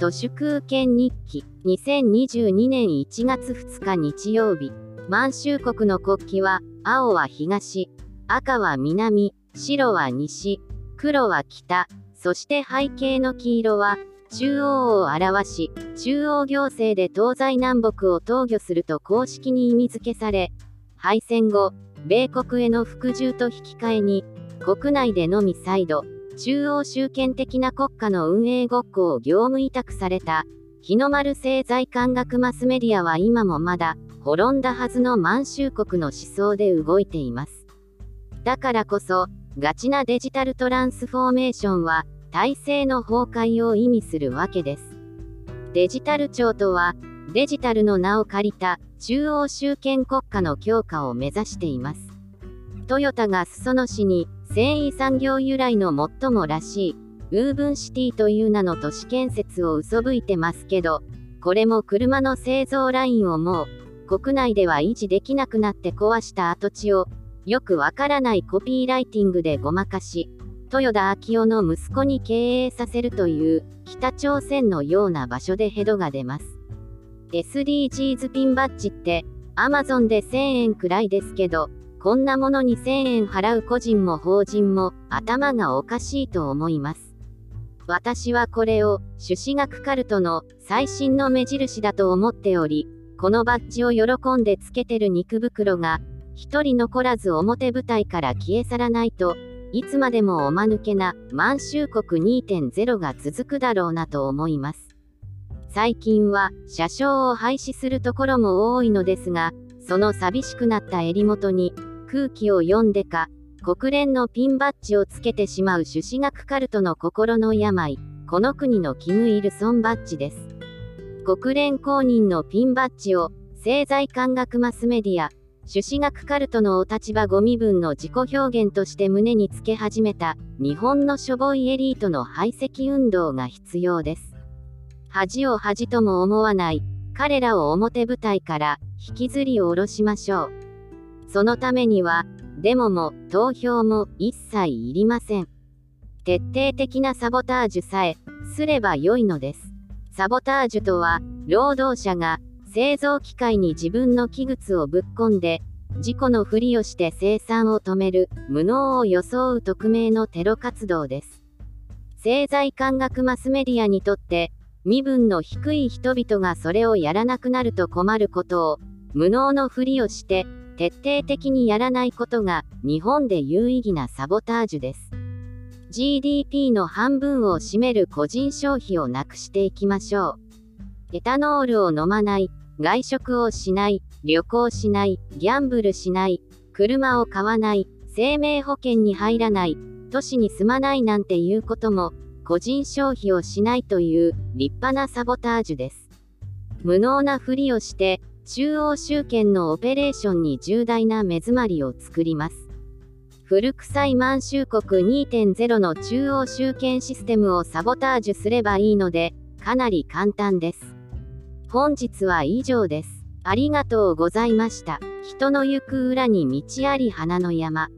都市空権日記。2022年1月2日日曜日。満州国の国旗は青は東。赤は南。白は西。黒は北。そして背景の黄色は中央を表し中央行政で東西南北を統御すると公式に意味付けされ敗戦後米国への服従と引き換えに国内でのみ再度中央集権的な国家の運営ごっこを業務委託された日の丸製財官学マスメディアは今もまだ滅んだはずの満州国の思想で動いています。だからこそガチなデジタルトランスフォーメーションは体制の崩壊を意味するわけです。デジタル庁とはデジタルの名を借りた中央集権国家の強化を目指しています。トヨタが裾野市に繊維産業由来の最もらしいウーブンシティという名の都市建設を嘘吹いてますけどこれも車の製造ラインをもう国内では維持できなくなって壊した跡地をよくわからないコピーライティングでごまかし豊田昭夫の息子に経営させるという北朝鮮のような場所でヘドが出ます。SDGs ピンバッジって Amazon で1000円くらいですけどこんなものに1000円払う個人も法人も頭がおかしいと思います。私はこれを朱子学カルトの最新の目印だと思っており、このバッジを喜んでつけてる肉袋が一人残らず表舞台から消え去らないといつまでもおまぬけな満州国2.0が続くだろうなと思います。最近は車掌を廃止するところも多いのですが、その寂しくなった襟元に空気を読んでか、国連のピンバッジをつけてしまう朱子学カルトの心の病、この国のキム・イルソンバッジです。国連公認のピンバッジを、政財官学マスメディア、朱子学カルトのお立場ご身分の自己表現として胸につけ始めた、日本のしょぼいエリートの排斥運動が必要です。恥を恥とも思わない、彼らを表舞台から引きずり下ろしましょう。そのためには、デモも投票も一切いりません。徹底的なサボタージュさえすれば良いのです。サボタージュとは、労働者が製造機械に自分の器具をぶっ込んで、事故のふりをして生産を止める、無能を装う匿名のテロ活動です。政財官学マスメディアにとって、身分の低い人々がそれをやらなくなると困ることを、無能のふりをして、徹底的にやらないことが日本で有意義なサボタージュです。GDP の半分を占める個人消費をなくしていきましょう。エタノールを飲まない、外食をしない、旅行しない、ギャンブルしない、車を買わない、生命保険に入らない、都市に住まないなんていうことも、個人消費をしないという立派なサボタージュです。無能なふりをして、中央集権のオペレーションに重大な目詰まりを作ります。古臭い満州国2.0の中央集権システムをサボタージュすればいいので、かなり簡単です。本日は以上です。ありがとうございました。人の行く裏に道あり花の山。